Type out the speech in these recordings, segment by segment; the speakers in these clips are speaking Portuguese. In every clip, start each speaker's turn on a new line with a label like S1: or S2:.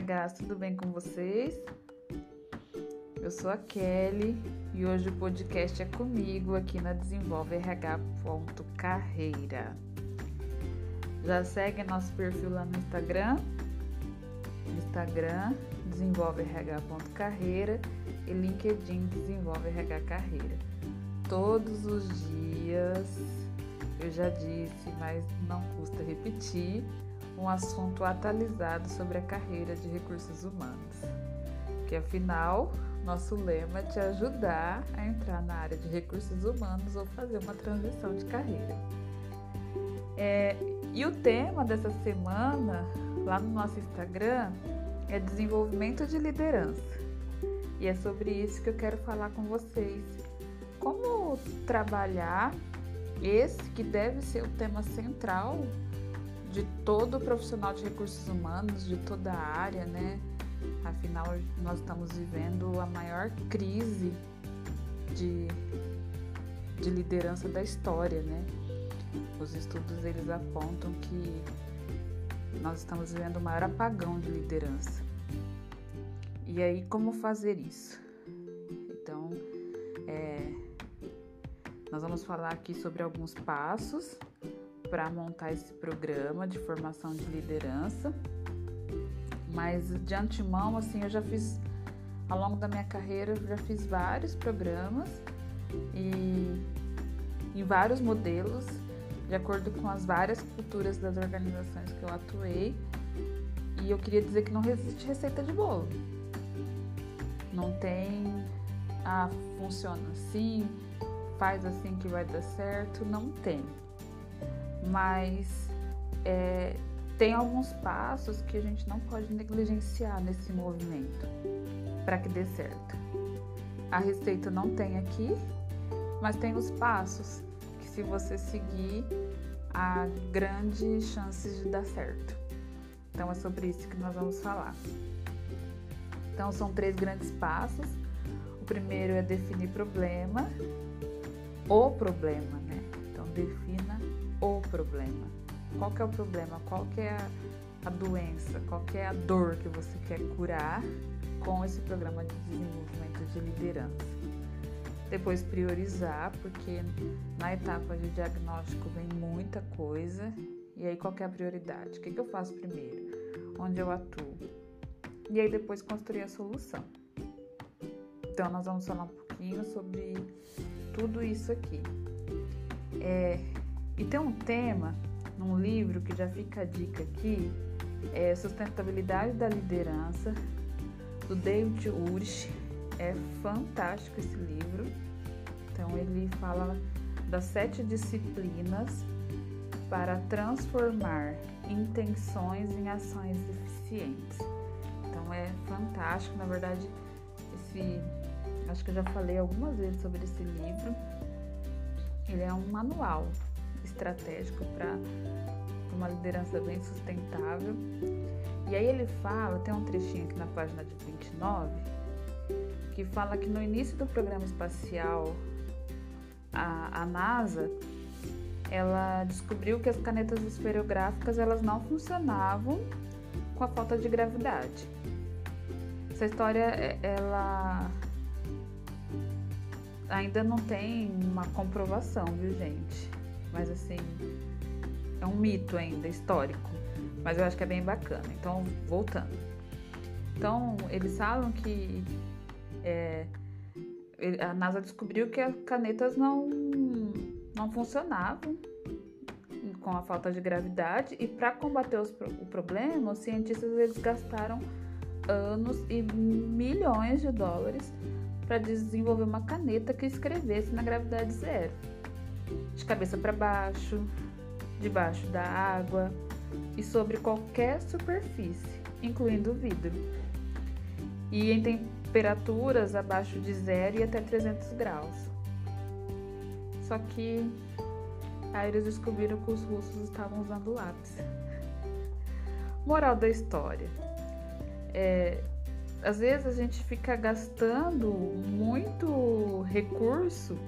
S1: RH, tudo bem com vocês? Eu sou a Kelly e hoje o podcast é comigo aqui na Desenvolve RH.carreira. Já segue nosso perfil lá no Instagram, Instagram Desenvolve RH.carreira e LinkedIn Desenvolve RH Carreira. Todos os dias, eu já disse, mas não custa repetir um assunto atualizado sobre a carreira de recursos humanos. Que afinal, nosso lema é te ajudar a entrar na área de recursos humanos ou fazer uma transição de carreira. É, e o tema dessa semana, lá no nosso Instagram, é desenvolvimento de liderança. E é sobre isso que eu quero falar com vocês. Como trabalhar esse que deve ser o tema central de todo profissional de recursos humanos, de toda a área, né? Afinal, nós estamos vivendo a maior crise de, de liderança da história, né? Os estudos eles apontam que nós estamos vivendo o maior apagão de liderança. E aí, como fazer isso? Então, é, nós vamos falar aqui sobre alguns passos para montar esse programa de formação de liderança. Mas de antemão, assim, eu já fiz ao longo da minha carreira, eu já fiz vários programas e em vários modelos, de acordo com as várias culturas das organizações que eu atuei. E eu queria dizer que não existe receita de bolo. Não tem, ah, funciona assim, faz assim que vai dar certo. Não tem mas é, tem alguns passos que a gente não pode negligenciar nesse movimento para que dê certo. A receita não tem aqui, mas tem os passos que, se você seguir, há grandes chances de dar certo. Então, é sobre isso que nós vamos falar. Então, são três grandes passos. O primeiro é definir problema, o problema, né? Então, defina o problema. Qual é o problema? Qual é a, a doença? Qual é a dor que você quer curar com esse programa de desenvolvimento de liderança? Depois priorizar, porque na etapa de diagnóstico vem muita coisa. E aí qual é a prioridade? O que, que eu faço primeiro? Onde eu atuo? E aí depois construir a solução. Então nós vamos falar um pouquinho sobre tudo isso aqui. É, e tem um tema num livro que já fica a dica aqui, é Sustentabilidade da Liderança, do David Urich. É fantástico esse livro. Então ele fala das sete disciplinas para transformar intenções em ações eficientes. Então é fantástico, na verdade, esse acho que eu já falei algumas vezes sobre esse livro. Ele é um manual estratégico para uma liderança bem sustentável. E aí ele fala, tem um trechinho aqui na página de 29, que fala que no início do programa espacial, a, a NASA ela descobriu que as canetas esferográficas elas não funcionavam com a falta de gravidade. Essa história é, ela ainda não tem uma comprovação, viu, gente? Mas assim, é um mito ainda histórico, mas eu acho que é bem bacana. Então, voltando. Então, eles falam que é, a NASA descobriu que as canetas não, não funcionavam com a falta de gravidade e para combater os, o problema, os cientistas eles gastaram anos e milhões de dólares para desenvolver uma caneta que escrevesse na gravidade zero de cabeça para baixo, debaixo da água e sobre qualquer superfície, incluindo o vidro. E em temperaturas abaixo de zero e até 300 graus. Só que aí eles descobriram que os russos estavam usando lápis. Moral da história. É, às vezes a gente fica gastando muito recurso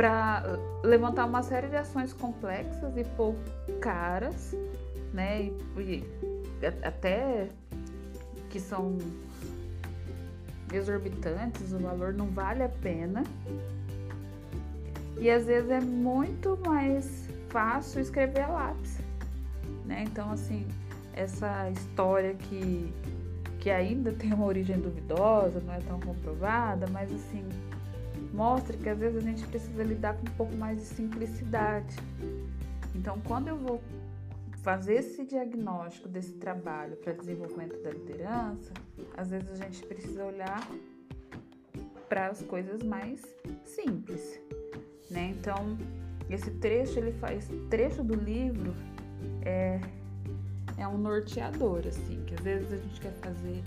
S1: para levantar uma série de ações complexas e pouco caras, né? E, e até que são exorbitantes, o valor não vale a pena. E às vezes é muito mais fácil escrever a lápis, né? Então, assim, essa história que, que ainda tem uma origem duvidosa, não é tão comprovada, mas assim, mostra que às vezes a gente precisa lidar com um pouco mais de simplicidade. Então, quando eu vou fazer esse diagnóstico desse trabalho para desenvolvimento da liderança, às vezes a gente precisa olhar para as coisas mais simples, né? Então, esse trecho ele faz trecho do livro é é um norteador assim, que às vezes a gente quer fazer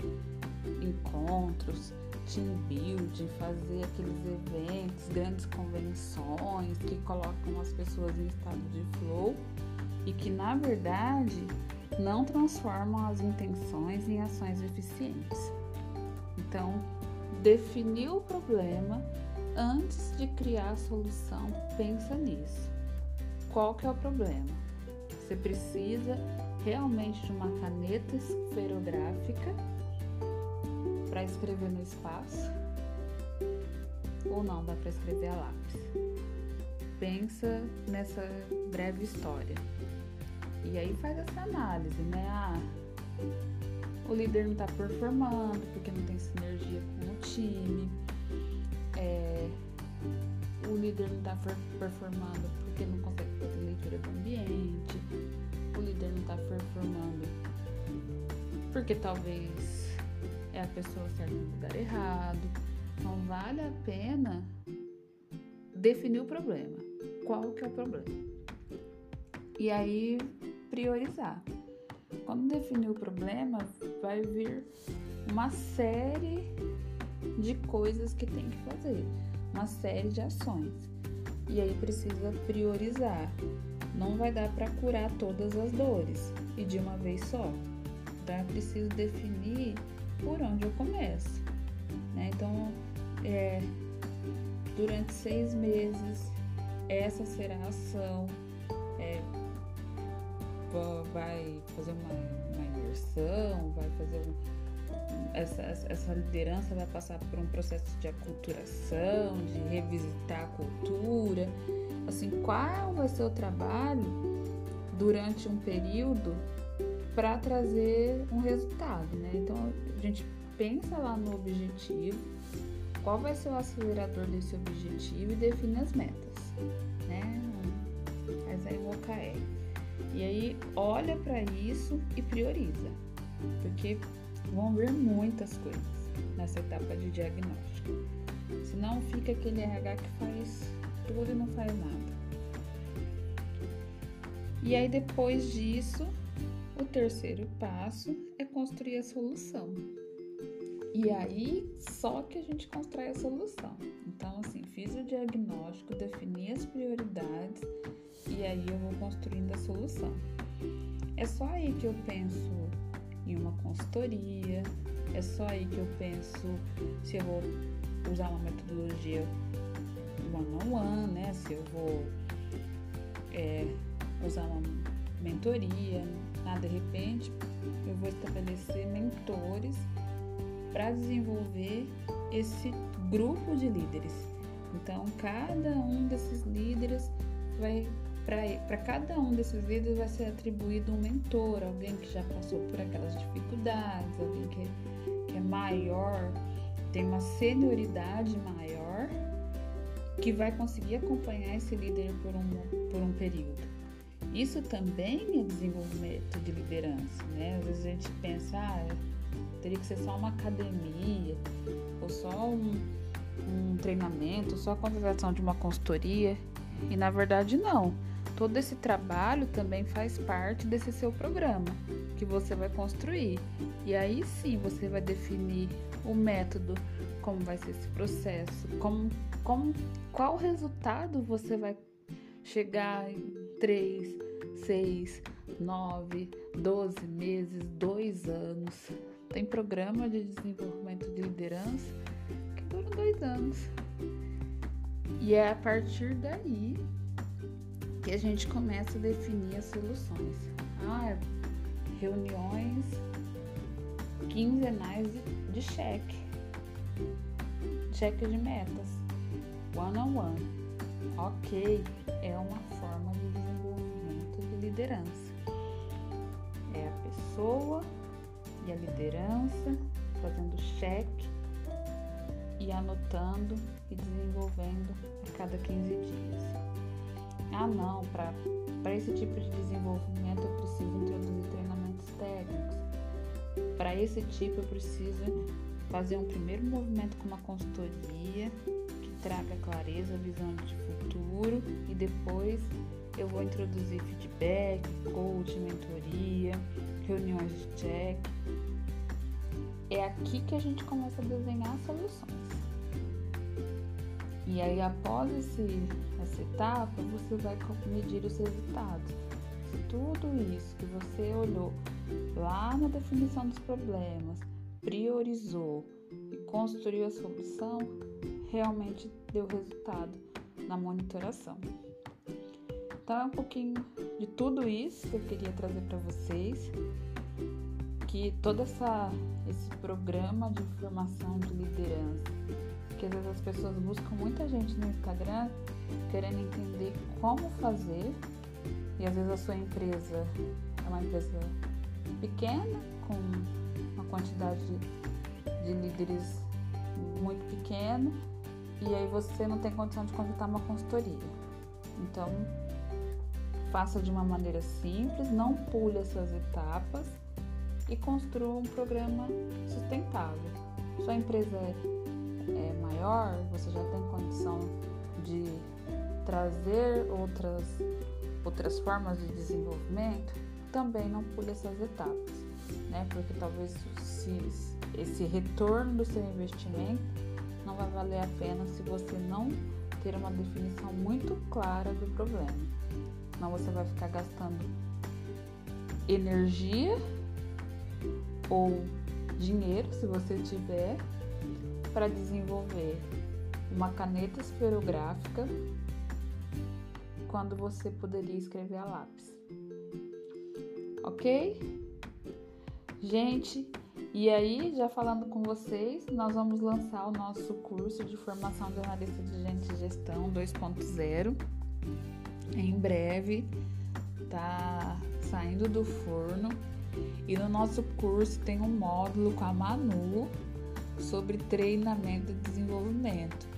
S1: encontros, team building, fazer aqueles eventos, grandes convenções que colocam as pessoas em estado de flow e que na verdade não transformam as intenções em ações eficientes. Então, definir o problema antes de criar a solução, pensa nisso. Qual que é o problema? Você precisa realmente de uma caneta esferográfica para escrever no espaço ou não dá para escrever a lápis. Pensa nessa breve história. E aí faz essa análise, né? Ah, o líder não está performando porque não tem sinergia com o time. É, o líder não está performando porque não consegue fazer leitura do ambiente. O líder não está performando porque talvez a pessoa certa no lugar errado. Então vale a pena definir o problema. Qual que é o problema? E aí priorizar. Quando definir o problema, vai vir uma série de coisas que tem que fazer, uma série de ações. E aí precisa priorizar. Não vai dar para curar todas as dores e de uma vez só. Então é preciso definir por onde eu começo. Né? Então, é, durante seis meses, essa será a ação. É, vai fazer uma, uma imersão, vai fazer um, essa, essa liderança vai passar por um processo de aculturação, de revisitar a cultura. Assim, qual vai ser o trabalho durante um período para trazer um resultado, né? Então a gente pensa lá no objetivo, qual vai ser o acelerador desse objetivo e define as metas, né? Mas aí o OKR. E aí olha para isso e prioriza, porque vão vir muitas coisas nessa etapa de diagnóstico. Senão fica aquele RH que faz tudo e não faz nada. E aí depois disso, o terceiro passo é construir a solução. E aí só que a gente constrói a solução. Então, assim, fiz o diagnóstico, defini as prioridades e aí eu vou construindo a solução. É só aí que eu penso em uma consultoria, é só aí que eu penso se eu vou usar uma metodologia one-on-one, né? Se eu vou é, usar uma mentoria, ah, de repente eu vou estabelecer mentores para desenvolver esse grupo de líderes. Então, cada um desses líderes vai para cada um desses líderes vai ser atribuído um mentor, alguém que já passou por aquelas dificuldades, alguém que, que é maior, tem uma senioridade maior, que vai conseguir acompanhar esse líder por um, por um período. Isso também é desenvolvimento de liderança, né? Às vezes a gente pensa, ah, teria que ser só uma academia, ou só um, um treinamento, só a contratação de uma consultoria. E na verdade não. Todo esse trabalho também faz parte desse seu programa que você vai construir. E aí sim você vai definir o método, como vai ser esse processo, como, como, qual resultado você vai chegar 3, 6, 9, 12 meses, 2 anos. Tem programa de desenvolvimento de liderança que dura dois anos. E é a partir daí que a gente começa a definir as soluções. Ah, reuniões quinzenais de cheque, cheque de metas, one on one. Ok, é uma liderança. É a pessoa e a liderança fazendo cheque e anotando e desenvolvendo a cada 15 dias. Ah, não, para esse tipo de desenvolvimento eu preciso introduzir treinamentos técnicos. Para esse tipo eu preciso fazer um primeiro movimento com uma consultoria que traga clareza, visão de futuro e depois eu vou introduzir feedback, coach, mentoria, reuniões de check. É aqui que a gente começa a desenhar soluções. E aí, após esse, essa etapa, você vai medir os resultados. Se tudo isso que você olhou lá na definição dos problemas, priorizou e construiu a solução, realmente deu resultado na monitoração. Então é um pouquinho de tudo isso que eu queria trazer para vocês, que todo essa, esse programa de formação de liderança, que às vezes as pessoas buscam muita gente no Instagram querendo entender como fazer, e às vezes a sua empresa é uma empresa pequena, com uma quantidade de, de líderes muito pequena, e aí você não tem condição de contratar uma consultoria. Então, faça de uma maneira simples, não pule essas etapas e construa um programa sustentável. Sua empresa é, é maior, você já tem condição de trazer outras, outras formas de desenvolvimento, também não pule essas etapas, né? Porque talvez se, esse retorno do seu investimento não vai valer a pena se você não ter uma definição muito clara do problema. Senão você vai ficar gastando energia ou dinheiro, se você tiver, para desenvolver uma caneta esferográfica quando você poderia escrever a lápis. Ok? Gente, e aí, já falando com vocês, nós vamos lançar o nosso curso de formação de analista de gente de gestão 2.0 em breve tá saindo do forno e no nosso curso tem um módulo com a Manu sobre treinamento e desenvolvimento.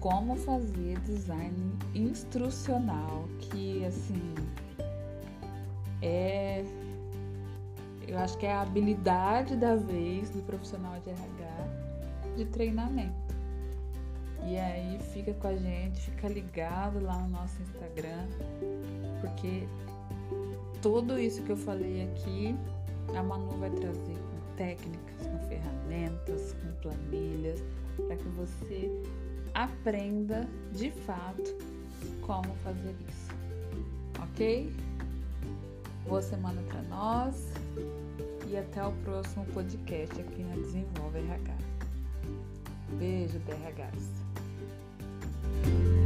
S1: Como fazer design instrucional, que assim é eu acho que é a habilidade da vez do profissional de RH de treinamento. E aí fica com a gente, fica ligado lá no nosso Instagram, porque tudo isso que eu falei aqui, a Manu vai trazer com técnicas, com ferramentas, com planilhas, para que você aprenda de fato como fazer isso. Ok? Boa semana para nós e até o próximo podcast aqui na Desenvolve RH. Beijo, DRHs. Bye.